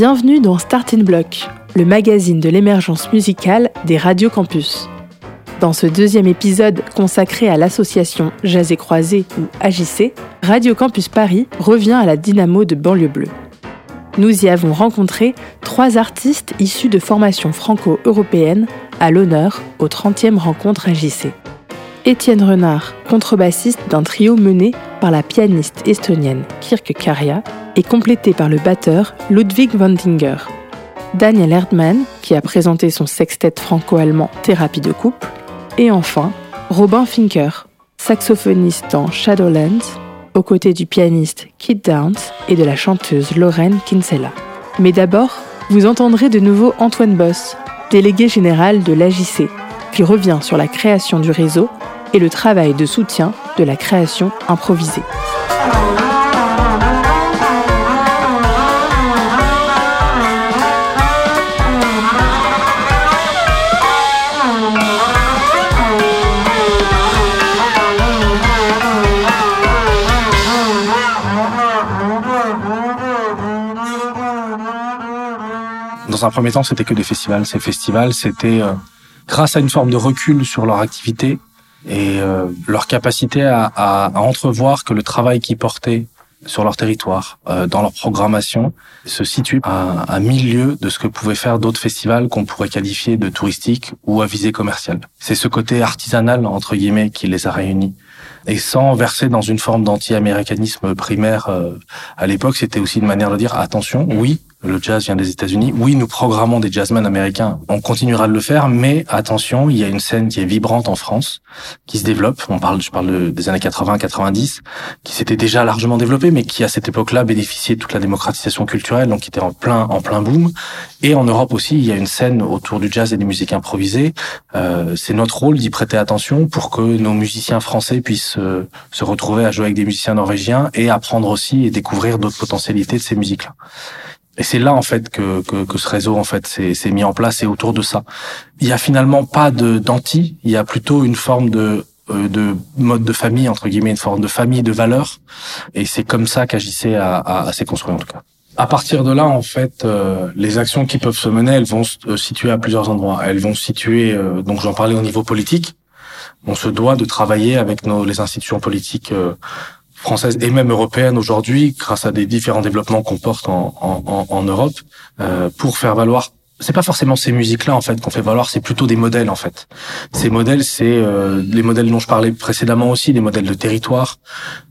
Bienvenue dans Starting Block, le magazine de l'émergence musicale des radios campus. Dans ce deuxième épisode consacré à l'association Jazz Croisé ou AJC, Radio Campus Paris revient à la dynamo de banlieue bleue. Nous y avons rencontré trois artistes issus de formations franco-européennes à l'honneur aux 30e rencontres AJC. Étienne Renard, contrebassiste d'un trio mené par la pianiste estonienne Kirk Karia et complété par le batteur Ludwig Vandinger. Daniel Erdmann, qui a présenté son sextet franco-allemand Thérapie de couple. Et enfin, Robin Finker, saxophoniste dans Shadowlands, aux côtés du pianiste Kit Downs et de la chanteuse Lorraine Kinsella. Mais d'abord, vous entendrez de nouveau Antoine Boss, délégué général de l'AJC, qui revient sur la création du réseau et le travail de soutien de la création improvisée. Dans un premier temps, c'était que des festivals. Ces festivals, c'était euh, grâce à une forme de recul sur leur activité et euh, leur capacité à, à, entrevoir que le travail qu'ils portaient sur leur territoire, euh, dans leur programmation, se situe à, à mille de ce que pouvaient faire d'autres festivals qu'on pourrait qualifier de touristiques ou à visée commerciale. C'est ce côté artisanal, entre guillemets, qui les a réunis. Et sans verser dans une forme d'anti-américanisme primaire euh, à l'époque, c'était aussi une manière de dire attention, oui, le jazz vient des États-Unis. Oui, nous programmons des jazzmen américains. On continuera de le faire, mais attention, il y a une scène qui est vibrante en France, qui se développe. On parle, je parle des années 80-90, qui s'était déjà largement développée, mais qui à cette époque-là bénéficiait de toute la démocratisation culturelle, donc qui était en plein, en plein boom. Et en Europe aussi, il y a une scène autour du jazz et des musiques improvisées. Euh, c'est notre rôle d'y prêter attention pour que nos musiciens français puissent euh, se retrouver à jouer avec des musiciens norvégiens et apprendre aussi et découvrir d'autres potentialités de ces musiques-là. Et c'est là en fait que, que, que, ce réseau en fait s'est mis en place et autour de ça. Il y a finalement pas de d'anti, il y a plutôt une forme de euh, de mode de famille entre guillemets, une forme de famille de valeurs. Et c'est comme ça qu'agissait à, à, à s'est construit en tout cas. À partir de là, en fait, euh, les actions qui peuvent se mener, elles vont se situer à plusieurs endroits. Elles vont se situer, euh, donc j'en parlais au niveau politique. On se doit de travailler avec nos, les institutions politiques française et même européenne aujourd'hui, grâce à des différents développements qu'on porte en, en, en Europe, euh, pour faire valoir c'est pas forcément ces musiques-là en fait qu'on fait valoir, c'est plutôt des modèles en fait. Ces modèles, c'est euh, les modèles dont je parlais précédemment aussi, des modèles de territoire,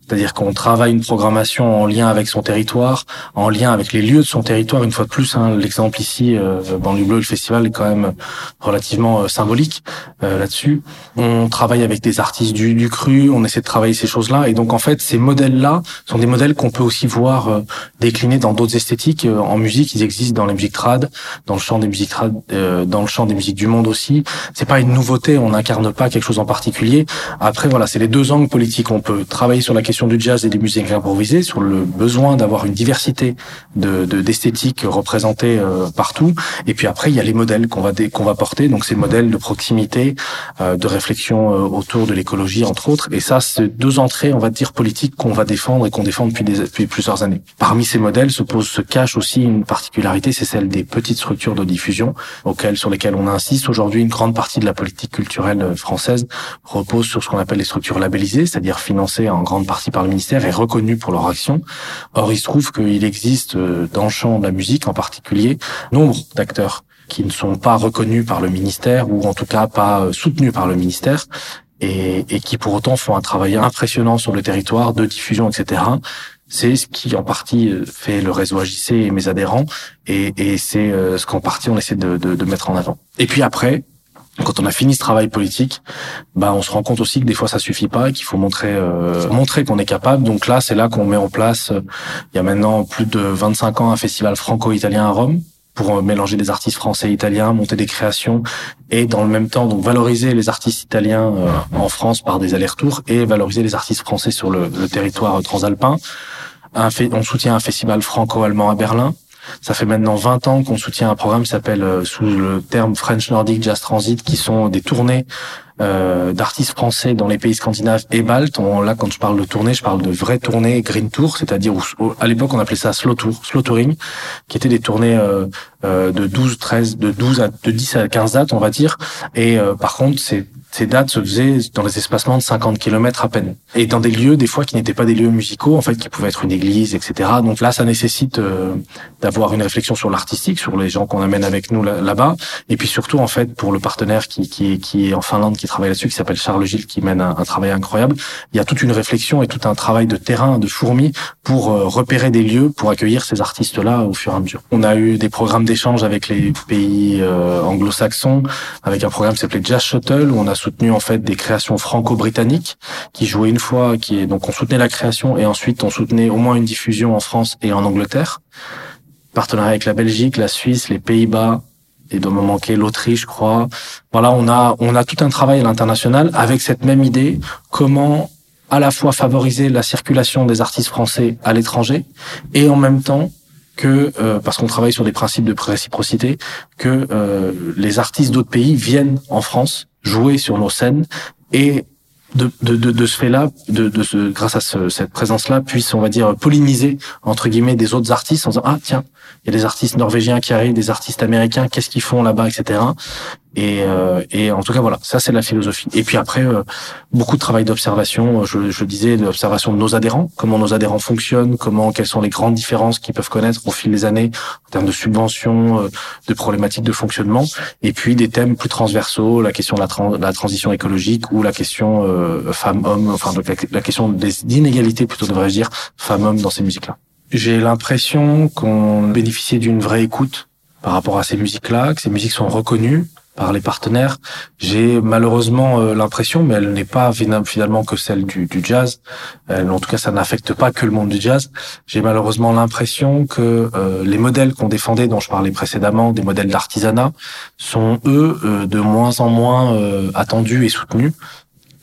c'est-à-dire qu'on travaille une programmation en lien avec son territoire, en lien avec les lieux de son territoire. Une fois de plus, hein, l'exemple ici, euh, Banlieue Bleu, le festival est quand même relativement euh, symbolique euh, là-dessus. On travaille avec des artistes du, du, cru, on essaie de travailler ces choses-là. Et donc en fait, ces modèles-là sont des modèles qu'on peut aussi voir euh, déclinés dans d'autres esthétiques. Euh, en musique, ils existent dans les musiques trad, dans le champ des musiques trad, euh, dans le champ des musiques du monde aussi. C'est pas une nouveauté, on n'incarne pas quelque chose en particulier. Après, voilà, c'est les deux angles politiques. On peut travailler sur la question du jazz et des musiques improvisées, sur le besoin d'avoir une diversité de d'esthétique représentée euh, partout. Et puis après, il y a les modèles qu'on va qu'on va porter. Donc ces modèles de proximité, euh, de réflexion euh, autour de l'écologie, entre autres. Et ça, c'est deux entrées, on va dire, politiques qu'on va défendre et qu'on défend depuis, des, depuis plusieurs années. Parmi ces modèles se pose, se cache aussi une particularité, c'est celle des petites structures de diffusion auxquelles, sur lesquelles on insiste aujourd'hui. Une grande partie de la politique culturelle française repose sur ce qu'on appelle les structures labellisées, c'est-à-dire financées en grande partie par le ministère et reconnus pour leur action. Or, il se trouve qu'il existe euh, dans le champ de la musique en particulier nombre d'acteurs qui ne sont pas reconnus par le ministère ou en tout cas pas euh, soutenus par le ministère et, qui pour autant font un travail impressionnant sur le territoire de diffusion, etc. C'est ce qui en partie euh, fait le réseau AJC et mes adhérents et, c'est ce qu'en partie on essaie de mettre en avant. Et puis après, quand on a fini ce travail politique, bah on se rend compte aussi que des fois ça suffit pas, qu'il faut montrer euh, montrer qu'on est capable. Donc là, c'est là qu'on met en place. Euh, il y a maintenant plus de 25 ans un festival franco-italien à Rome pour euh, mélanger des artistes français et italiens, monter des créations et dans le même temps donc valoriser les artistes italiens en France par des allers-retours et valoriser les artistes français sur le, le territoire transalpin. On soutient un festival franco-allemand à Berlin ça fait maintenant 20 ans qu'on soutient un programme qui s'appelle euh, sous le terme French Nordic Jazz Transit, qui sont des tournées euh, d'artistes français dans les pays scandinaves et baltes. là, quand je parle de tournée, je parle de vraies tournées green tour, c'est-à-dire à l'époque on appelait ça slow tour, slow touring, qui étaient des tournées euh, euh, de 12, 13, de 12 à de 10 à 15 dates, on va dire. Et euh, par contre, c'est ces dates se faisaient dans les espacements de 50 km à peine. Et dans des lieux, des fois, qui n'étaient pas des lieux musicaux, en fait, qui pouvaient être une église, etc. Donc là, ça nécessite euh, d'avoir une réflexion sur l'artistique, sur les gens qu'on amène avec nous là-bas. Et puis surtout, en fait, pour le partenaire qui, qui, est, qui est en Finlande, qui travaille là-dessus, qui s'appelle Charles Gilles, qui mène un, travail incroyable, il y a toute une réflexion et tout un travail de terrain, de fourmi, pour euh, repérer des lieux, pour accueillir ces artistes-là au fur et à mesure. On a eu des programmes d'échange avec les pays euh, anglo-saxons, avec un programme qui s'appelait Jazz Shuttle, où on a soutenu en fait des créations franco-britanniques qui jouaient une fois, qui est donc on soutenait la création et ensuite on soutenait au moins une diffusion en France et en Angleterre. Partenariat avec la Belgique, la Suisse, les Pays-Bas, et doit me manquer l'Autriche, je crois. Voilà, on a on a tout un travail à l'international avec cette même idée comment à la fois favoriser la circulation des artistes français à l'étranger et en même temps que euh, parce qu'on travaille sur des principes de réciprocité que euh, les artistes d'autres pays viennent en France jouer sur nos scènes et de, de, de, de ce fait-là, de, de ce, grâce à ce, cette présence-là, puisse, on va dire, polliniser, entre guillemets, des autres artistes en disant, ah, tiens, il y a des artistes norvégiens qui arrivent, des artistes américains, qu'est-ce qu'ils font là-bas, etc. Et, euh, et en tout cas, voilà, ça c'est la philosophie. Et puis après, euh, beaucoup de travail d'observation. Je, je disais d'observation de nos adhérents, comment nos adhérents fonctionnent, comment, quelles sont les grandes différences qu'ils peuvent connaître au fil des années en termes de subventions, euh, de problématiques de fonctionnement. Et puis des thèmes plus transversaux, la question de la, la transition écologique ou la question euh, femmes-hommes, enfin la, la question des inégalités plutôt devrais-je dire femmes-hommes dans ces musiques-là. J'ai l'impression qu'on bénéficiait d'une vraie écoute par rapport à ces musiques-là, que ces musiques sont reconnues par les partenaires. J'ai malheureusement euh, l'impression, mais elle n'est pas finalement que celle du, jazz. en tout cas, ça n'affecte pas que le monde du jazz. J'ai malheureusement l'impression que euh, les modèles qu'on défendait, dont je parlais précédemment, des modèles d'artisanat, sont eux euh, de moins en moins attendus et soutenus.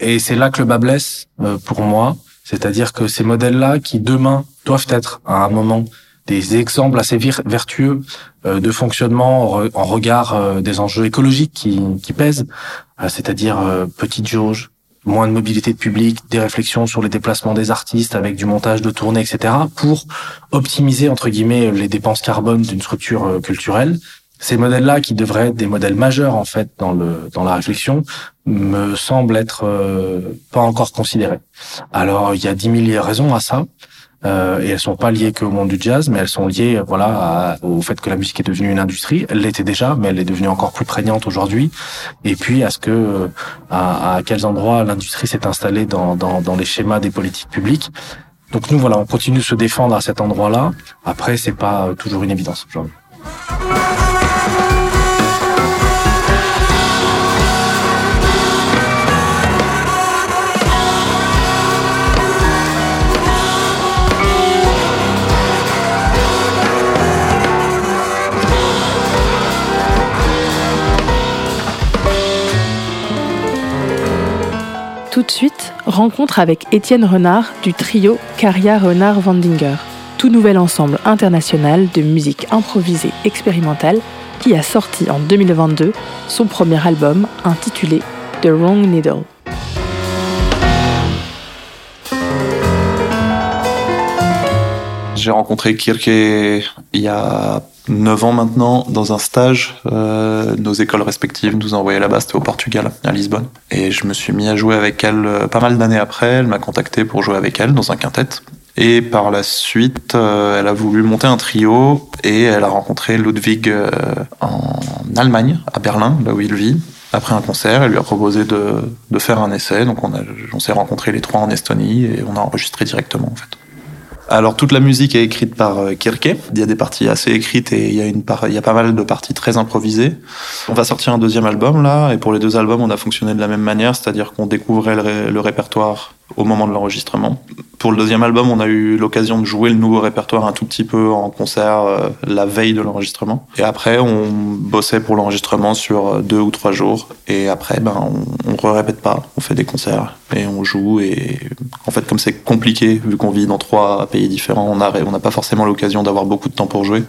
Et c'est là que le bas blesse pour moi. C'est-à-dire que ces modèles-là, qui demain doivent être à un moment des exemples assez vertueux euh, de fonctionnement en regard euh, des enjeux écologiques qui, qui pèsent, euh, c'est-à-dire petite jauge, moins de mobilité de public, des réflexions sur les déplacements des artistes avec du montage de tournées, etc., pour optimiser entre guillemets les dépenses carbone d'une structure culturelle. Ces modèles-là, qui devraient être des modèles majeurs en fait dans le dans la réflexion, me semblent être pas encore considérés. Alors il y a dix mille raisons à ça. Euh, et elles sont pas liées qu'au monde du jazz, mais elles sont liées, voilà, au fait que la musique est devenue une industrie. Elle l'était déjà, mais elle est devenue encore plus prégnante aujourd'hui. Et puis à ce que, à, à quels endroits l'industrie s'est installée dans, dans, dans les schémas des politiques publiques. Donc nous, voilà, on continue de se défendre à cet endroit-là. Après, c'est pas toujours une évidence aujourd'hui. Tout de suite, rencontre avec Étienne Renard du trio Caria Renard Vandinger, tout nouvel ensemble international de musique improvisée expérimentale qui a sorti en 2022 son premier album intitulé The Wrong Needle. J'ai rencontré Kirke il y a 9 ans maintenant dans un stage. Euh, nos écoles respectives nous envoyé là-bas, c'était au Portugal, à Lisbonne. Et je me suis mis à jouer avec elle euh, pas mal d'années après. Elle m'a contacté pour jouer avec elle dans un quintet. Et par la suite, euh, elle a voulu monter un trio et elle a rencontré Ludwig en Allemagne, à Berlin, là où il vit. Après un concert, elle lui a proposé de, faire un essai. Donc on, on s'est rencontrés les trois en Estonie et on a enregistré directement en fait. Alors toute la musique est écrite par euh, Kirke. Il y a des parties assez écrites et il y a une il y a pas mal de parties très improvisées. On va sortir un deuxième album là et pour les deux albums on a fonctionné de la même manière, c'est-à-dire qu'on découvrait le répertoire au moment de l'enregistrement. Pour le deuxième album, on a eu l'occasion de jouer le nouveau répertoire un tout petit peu en concert euh, la veille de l'enregistrement. Et après, on bossait pour l'enregistrement sur euh, deux ou trois jours. Et après, ben, on, on répète pas. On fait des concerts et on joue. Et en fait, comme c'est compliqué, vu qu'on vit dans trois pays différents, on n'a on n'a pas forcément l'occasion d'avoir beaucoup de temps pour jouer.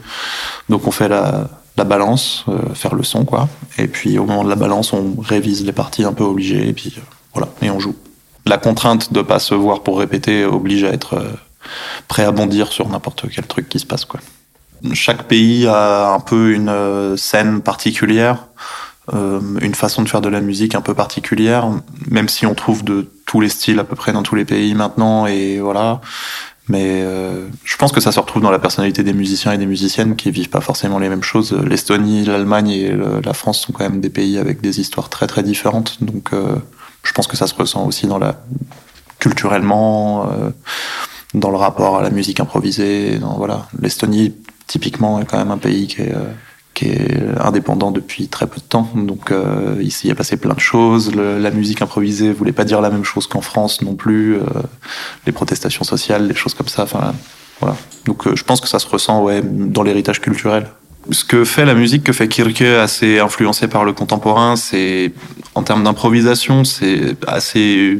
Donc, on fait la, la balance, faire le son, quoi. Et puis au moment de la balance, on révise les parties un peu obligées, et puis voilà, et on joue. La contrainte de pas se voir pour répéter oblige à être prêt à bondir sur n'importe quel truc qui se passe, quoi. Chaque pays a un peu une scène particulière. Euh, une façon de faire de la musique un peu particulière, même si on trouve de tous les styles à peu près dans tous les pays maintenant, et voilà. Mais euh, je pense que ça se retrouve dans la personnalité des musiciens et des musiciennes qui vivent pas forcément les mêmes choses. L'Estonie, l'Allemagne et la France sont quand même des pays avec des histoires très très différentes. Donc euh, je pense que ça se ressent aussi dans la culturellement, dans le rapport à la musique improvisée. Dans, voilà, l'Estonie typiquement est quand même un pays qui est qui est indépendant depuis très peu de temps. Donc euh, ici, il y a passé plein de choses. la musique improvisée voulait pas dire la même chose qu'en France non plus. Euh, les protestations sociales, les choses comme ça. Enfin, voilà. Donc euh, je pense que ça se ressent ouais dans l'héritage culturel. Ce que fait la musique, que fait Kirke, assez influencé par le contemporain, c'est en termes d'improvisation, c'est assez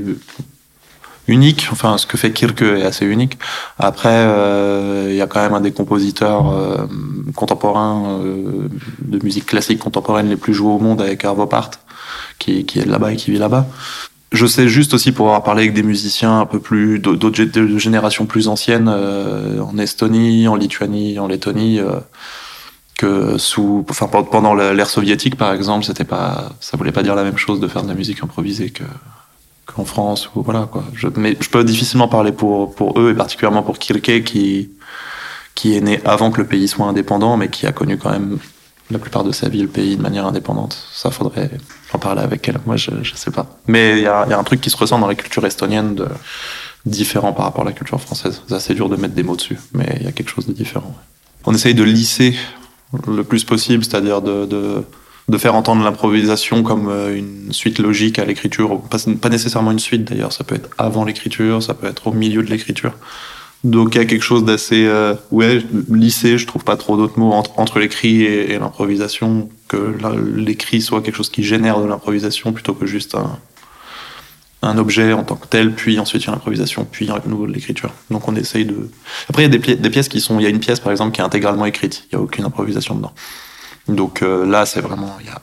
unique. Enfin, ce que fait Kirke est assez unique. Après, euh, il y a quand même un des compositeurs euh, contemporains euh, de musique classique contemporaine les plus joués au monde avec Arvo Part, qui, qui est là-bas et qui vit là-bas. Je sais juste aussi pour avoir parlé avec des musiciens un peu plus d'autres générations plus anciennes en Estonie, en Lituanie, en Lettonie que sous enfin pendant l'ère soviétique par exemple c'était pas ça voulait pas dire la même chose de faire de la musique improvisée que qu'en France ou voilà quoi. Je, mais je peux difficilement parler pour pour eux et particulièrement pour Kirke qui qui est né avant que le pays soit indépendant, mais qui a connu quand même la plupart de sa vie le pays de manière indépendante. Ça faudrait en parler avec elle. Moi, je je sais pas. Mais il y a, y a un truc qui se ressent dans la culture estonienne de différent par rapport à la culture française. C'est assez dur de mettre des mots dessus, mais il y a quelque chose de différent. On essaye de lisser le plus possible, c'est-à-dire de, de faire entendre l'improvisation comme euh, une suite logique à l'écriture, pas, nécessairement une suite d'ailleurs, ça peut être avant l'écriture, ça peut être au milieu de l'écriture. Donc il y a quelque chose d'assez euh, ouais lissé, je trouve pas trop d'autres mots entre, entre l'écrit et, l'improvisation, que l'écrit soit quelque chose qui génère de l'improvisation plutôt que juste un, un objet en tant que tel, puis ensuite il y a l'improvisation, puis à nouveau l'écriture. Donc on essaye de. Après il y a des, des pièces qui sont, il y a une pièce par exemple qui est intégralement écrite, il y a aucune improvisation dedans. Donc euh, là, c'est vraiment, a,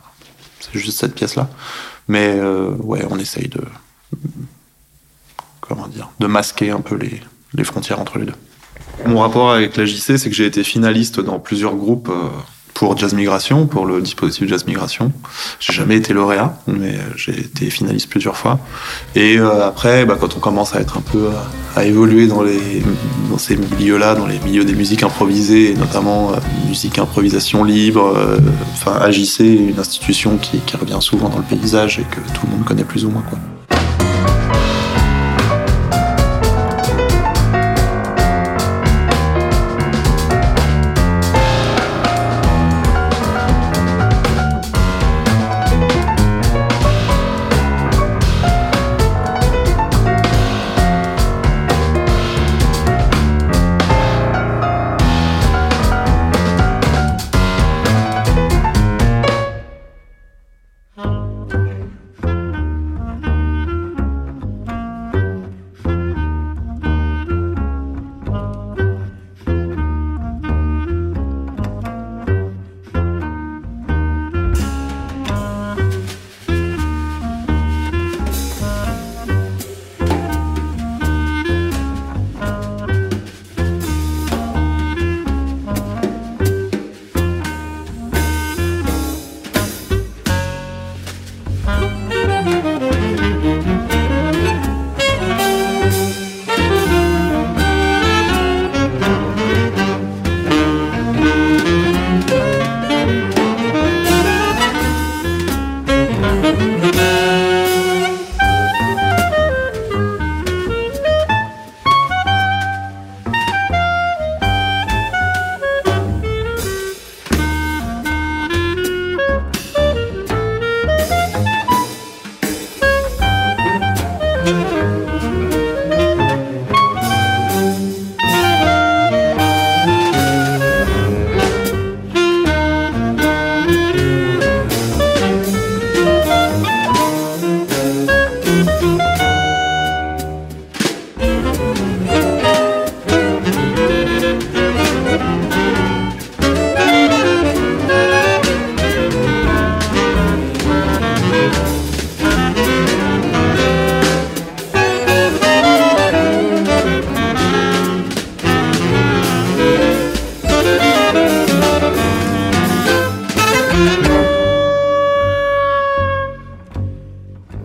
c'est juste cette pièce-là. Mais euh, ouais, on essaye de, comment dire, de masquer un peu les, les frontières entre les deux. Mon rapport avec la JC, c'est que j'ai été finaliste dans plusieurs groupes euh, pour Jazz Migration, pour le dispositif Jazz Migration. J'ai jamais été lauréat, mais j'ai été finaliste plusieurs fois. Et euh, après, bah, quand on commence à être un peu à, à évoluer dans les dans ces milieux-là, dans les milieux des musiques improvisées, et notamment euh, musique improvisation libre, euh, enfin AJC, une institution qui, qui revient souvent dans le paysage et que tout le monde connaît plus ou moins quoi.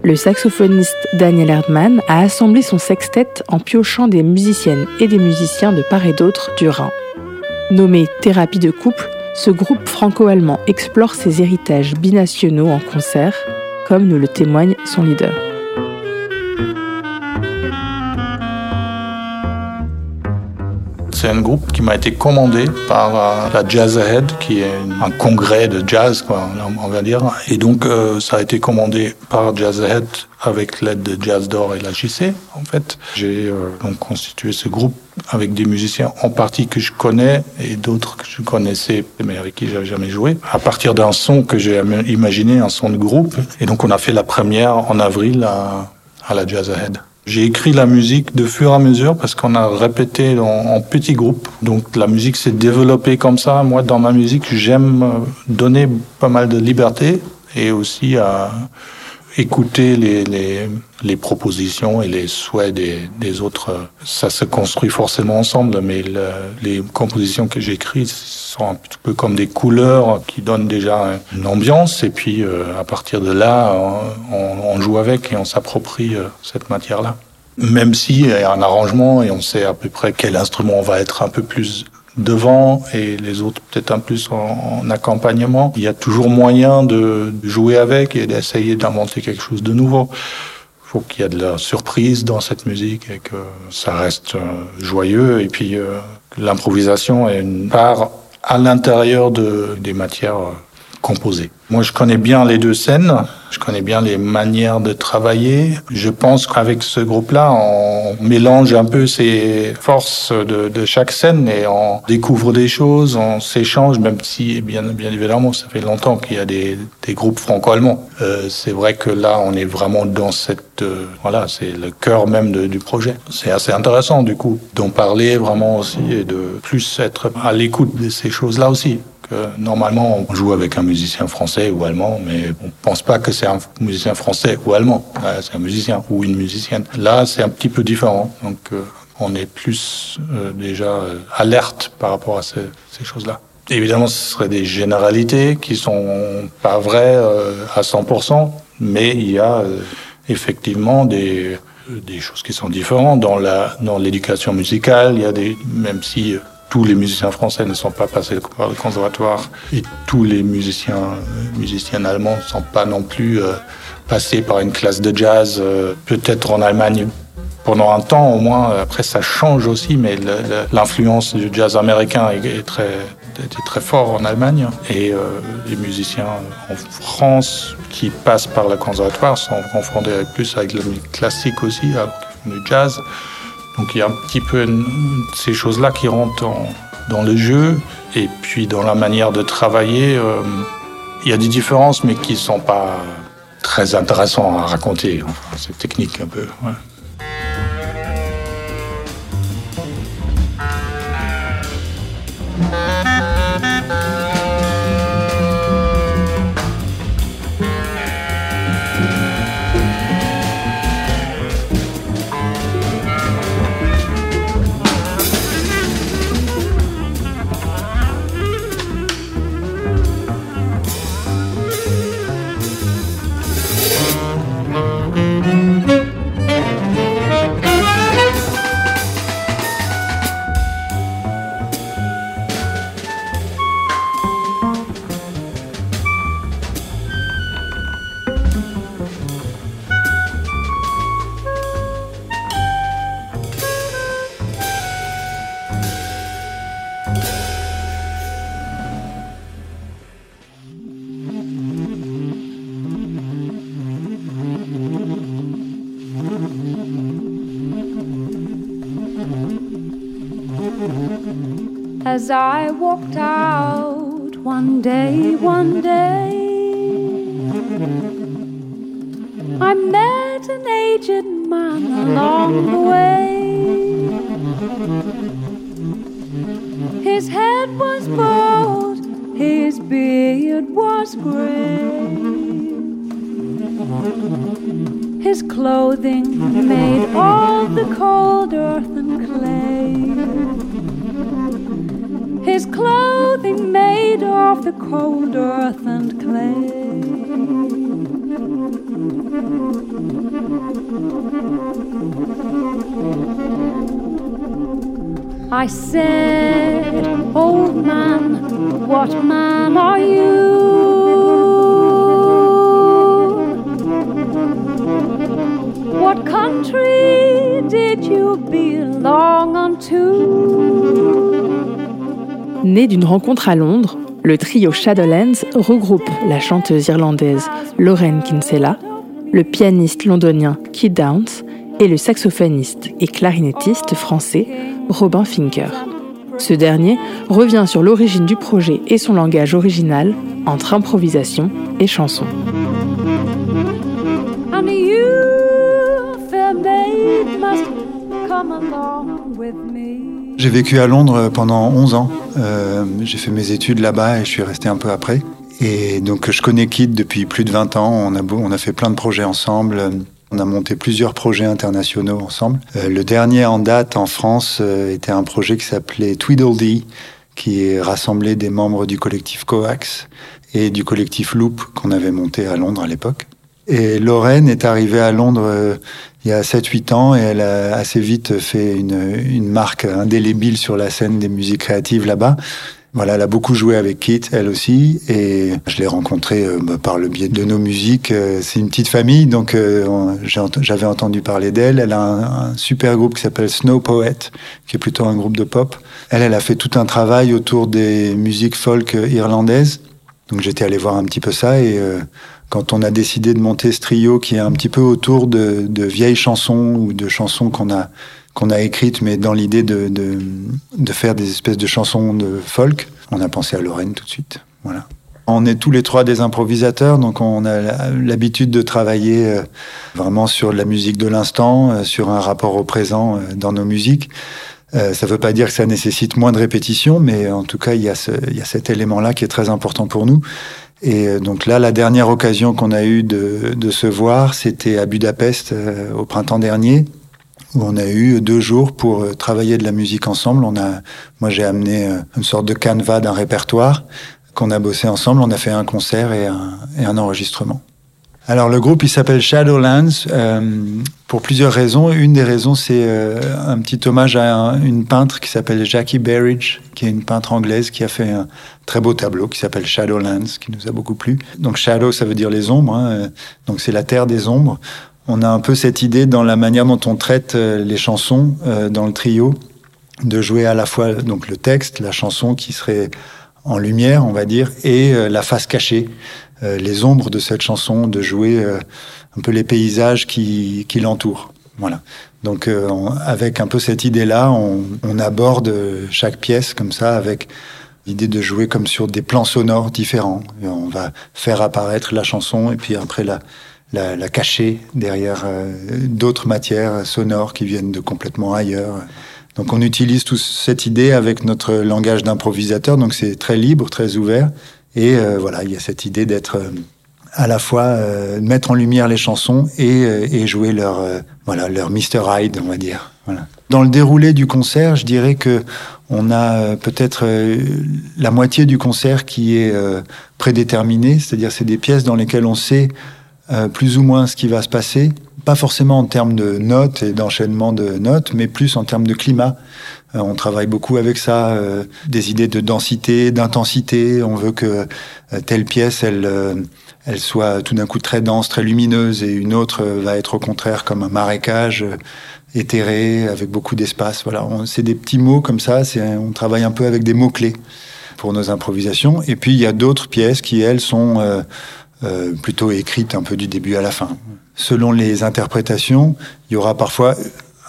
Le saxophoniste Daniel Erdmann a assemblé son sextet en piochant des musiciennes et des musiciens de part et d'autre du Rhin. Nommé Thérapie de couple, ce groupe franco-allemand explore ses héritages binationaux en concert, comme nous le témoigne son leader. C'est un groupe qui m'a été commandé par euh, la Jazz Ahead, qui est un congrès de jazz, quoi, on va dire. Et donc, euh, ça a été commandé par Jazz Ahead avec l'aide de Jazz d'Or et la JC, en fait. J'ai euh, donc constitué ce groupe avec des musiciens en partie que je connais et d'autres que je connaissais mais avec qui j'avais jamais joué. À partir d'un son que j'ai imaginé, un son de groupe. Et donc, on a fait la première en avril à, à la Jazz Ahead. J'ai écrit la musique de fur et à mesure parce qu'on a répété en, petits groupes. Donc la musique s'est développée comme ça. Moi, dans ma musique, j'aime euh, donner pas mal de liberté et aussi à écouter les, les, les propositions et les souhaits des, des, autres. Ça se construit forcément ensemble, mais le, les compositions que j'écris sont un petit peu comme des couleurs qui donnent déjà une ambiance. Et puis euh, à partir de là, on, on joue avec et on s'approprie euh, cette matière-là. Même si il y a un arrangement et on sait à peu près quel instrument on va être un peu plus devant et les autres peut-être un plus en, accompagnement. Il y a toujours moyen de jouer avec et d'essayer d'inventer quelque chose de nouveau. Il faut qu'il y ait de la surprise dans cette musique et que ça reste euh, joyeux et puis euh, l'improvisation est une part à l'intérieur de, des matières composées. Moi, je connais bien les deux scènes. Je connais bien les manières de travailler. Je pense qu'avec ce groupe-là, on mélange un peu ses forces de, chaque scène et on découvre des choses, on s'échange, même si, bien, bien évidemment, ça fait longtemps qu'il y a des, groupes franco-allemands. Euh, c'est vrai que là, on est vraiment dans cette... Euh, voilà, c'est le cœur même du projet. C'est assez intéressant, du coup, d'en parler vraiment aussi et de plus être à l'écoute de ces choses-là aussi. Que normalement, on joue avec un musicien français ou allemand, mais on pense pas que c'est un musicien français ou allemand. C'est un musicien ou une musicienne. Là, c'est un petit peu différent. Donc, euh, on est plus euh, déjà euh, alerte par rapport à ces, ces choses-là. Évidemment, ce seraient des généralités qui sont pas vraies à 100%, mais il y a effectivement des des choses qui sont différentes dans la dans l'éducation musicale. Il y a des même si tous les musiciens français ne sont pas passés par le conservatoire et tous les musiciens musiciens allemands ne sont pas non plus euh, passés par une classe de jazz euh, peut-être en Allemagne pendant un temps au moins. Après ça change aussi mais l'influence du jazz américain est, très était très fort en Allemagne. Et euh, les musiciens en France qui passent par le conservatoire sont confrontés plus avec musique classique aussi avec le jazz donc il y a un petit peu ces choses-là qui rentrent en, dans le jeu et puis dans la manière de travailler. Euh, il y a des différences, mais qui ne sont pas très intéressantes à raconter. Enfin, c'est technique un peu. As I walked out one day, one day, I met an aged man along the way. His head was bald, his beard was gray. His clothing made all the cold earth clothing made of the cold earth and clay. I said, Old man, what man are you? What country did you belong unto? Né d'une rencontre à Londres, le trio Shadowlands regroupe la chanteuse irlandaise Lauren Kinsella, le pianiste londonien Keith Downs et le saxophoniste et clarinettiste français Robin Finker. Ce dernier revient sur l'origine du projet et son langage original entre improvisation et chanson. J'ai vécu à Londres pendant 11 ans. Euh, j'ai fait mes études là-bas et je suis resté un peu après. Et donc je connais Kid depuis plus de 20 ans. On a, on a fait plein de projets ensemble. On a monté plusieurs projets internationaux ensemble. Euh, le dernier en date en France euh, était un projet qui s'appelait Tweedledee, qui rassemblait des membres du collectif Coax et du collectif Loop qu'on avait monté à Londres à l'époque. Et Lorraine est arrivée à Londres euh, il y a 7-8 ans et elle a assez vite fait une, une marque indélébile sur la scène des musiques créatives là-bas. Voilà, elle a beaucoup joué avec Kit, elle aussi, et je l'ai rencontrée euh, bah, par le biais de nos musiques. Euh, C'est une petite famille, donc euh, j'avais entendu parler d'elle. Elle a un, un super groupe qui s'appelle Snow Poet, qui est plutôt un groupe de pop. Elle, elle a fait tout un travail autour des musiques folk irlandaises. Donc j'étais allé voir un petit peu ça et euh, quand on a décidé de monter ce trio qui est un petit peu autour de, de vieilles chansons ou de chansons qu'on a qu'on a écrites mais dans l'idée de, de de faire des espèces de chansons de folk, on a pensé à Lorraine tout de suite. Voilà. On est tous les trois des improvisateurs, donc on a l'habitude de travailler euh, vraiment sur la musique de l'instant, euh, sur un rapport au présent euh, dans nos musiques. Ça ne veut pas dire que ça nécessite moins de répétition, mais en tout cas, il y a, ce, il y a cet élément-là qui est très important pour nous. Et euh, donc là, la dernière occasion qu'on a eue de, de se voir, c'était à Budapest euh, au printemps dernier, où on a eu deux jours pour euh, travailler de la musique ensemble. On a, moi, j'ai amené euh, une sorte de canevas d'un répertoire qu'on a bossé ensemble. On a fait un concert et un, et un enregistrement. Alors le groupe il s'appelle Shadowlands euh, pour plusieurs raisons. Une des raisons c'est euh, un petit hommage à un- une peintre qui s'appelle Jackie Berridge, qui est une peintre anglaise qui a fait un très beau tableau qui s'appelle Shadowlands, qui nous a beaucoup plu. Donc Shadow ça veut dire les ombres, hein, euh, donc c'est la terre des ombres. On a un peu cette idée dans la manière dont on traite euh, les chansons euh, dans le trio, de jouer à la fois donc le texte, la chanson qui serait en lumière, on va dire, et euh, la face cachée, les ombres de cette chanson, de jouer euh, un peu les paysages qui, qui l'entourent. Voilà. Donc, euh, on- avec un peu cette idée-là, on, on aborde chaque pièce comme ça, avec l'idée de jouer comme sur des plans sonores différents. Et on va faire apparaître la chanson et puis après la, la, la cacher derrière euh, d'autres matières sonores qui viennent de complètement ailleurs. Donc on utilise toute cette idée avec notre langage d'improvisateur, donc c'est très libre, très ouvert. Et euh, voilà, il y a cette idée d'être euh, à la fois euh, mettre en lumière les chansons et, euh, jouer leur euh, voilà leur Mr Hyde, on va dire. Dans le déroulé du concert, je dirais que on a peut-être la moitié du concert qui est prédéterminée, c'est-à-dire c'est des pièces dans lesquelles on sait plus ou moins ce qui va se passer, pas forcément en termes de notes et d'enchaînement de notes, mais plus en termes de climat. Euh, on travaille beaucoup avec ça, euh, des idées de densité, d'intensité. On veut que euh, telle pièce, elle, euh, elle soit tout d'un coup très dense, très lumineuse, et une autre va être au contraire comme un marécage éthéré, avec beaucoup d'espace. Voilà, c'est des petits mots comme ça. On travaille un peu avec des mots clés pour nos improvisations. Et puis il y a d'autres pièces qui elles sont plutôt écrites un peu du début à la fin. Selon les interprétations, il y aura parfois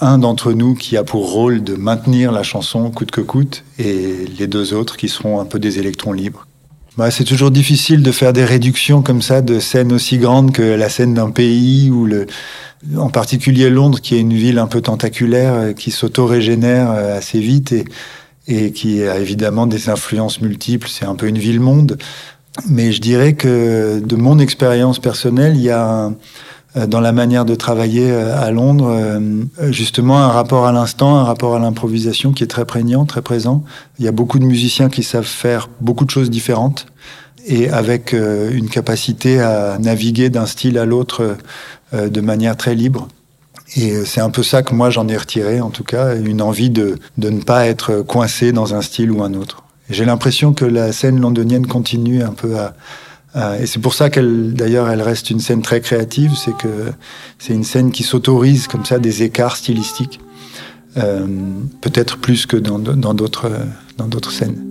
un d'entre nous qui a pour rôle de maintenir la chanson coûte que coûte, et les deux autres qui seront un peu des électrons libres. Bah, c'est toujours difficile de faire des réductions comme ça de scènes aussi grandes que la scène d'un pays ou le, en particulier Londres, qui est une ville un peu tentaculaire, euh, qui s'auto-régénère euh, assez vite et, et qui a évidemment des influences multiples. C'est un peu une ville-monde. Mais je dirais que de mon expérience personnelle, il y a un, dans la manière de travailler euh, à Londres, justement un rapport à l'instant, un rapport à l'improvisation qui est très prégnant, très présent. Il y a beaucoup de musiciens qui savent faire beaucoup de choses différentes et avec une capacité à naviguer d'un style à l'autre de manière très libre. Et c'est un peu ça que moi j'en ai retiré, en tout cas, une envie de, de ne pas être coincé dans un style ou un autre. J'ai l'impression que la scène londonienne continue un peu à, et c'est pour ça qu'elle, d'ailleurs, elle reste une scène très créative. C'est que c'est une scène qui s'autorise comme ça des écarts stylistiques, euh, peut-être plus que dans d'autres dans d'autres scènes.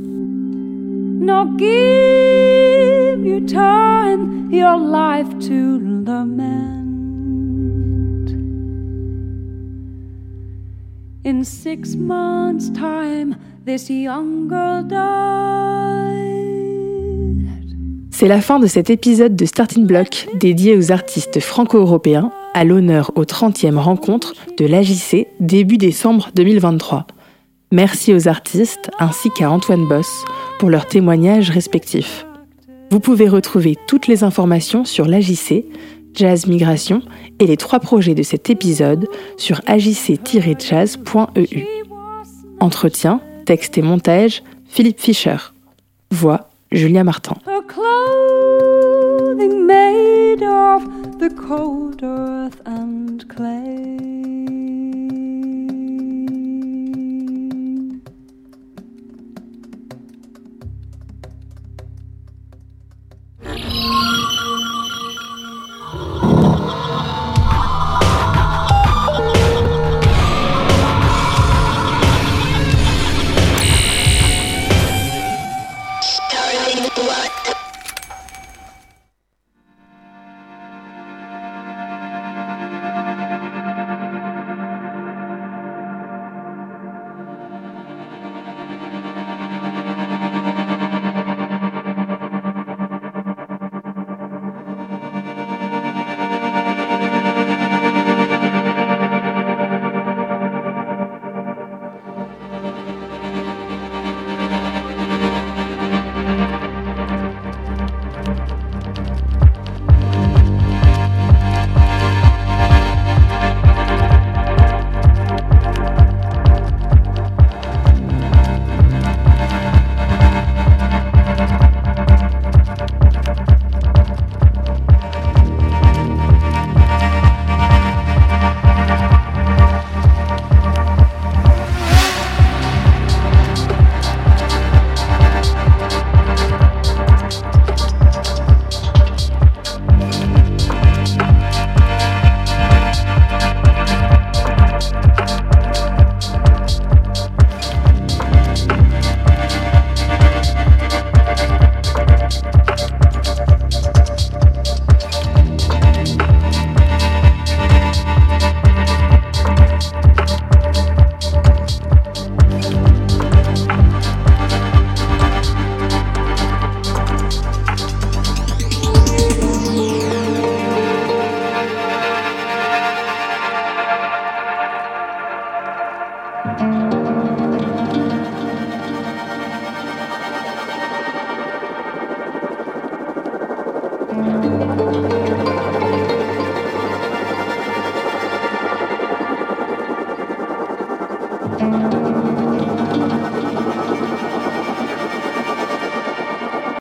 C'est la fin de cet épisode de Starting Block dédié aux artistes franco-européens à l'honneur aux 30e rencontres de l'AJC début décembre 2023. Merci aux artistes ainsi qu'à Antoine Boss pour leurs témoignages respectifs. Vous pouvez retrouver toutes les informations sur l'AJC, Jazz Migration et les trois projets de cet épisode sur ajc-jazz.eu. Entretien, texte et montage, Philippe Fischer. Voix, Julia Martin. Clothing made of the cold earth and clay.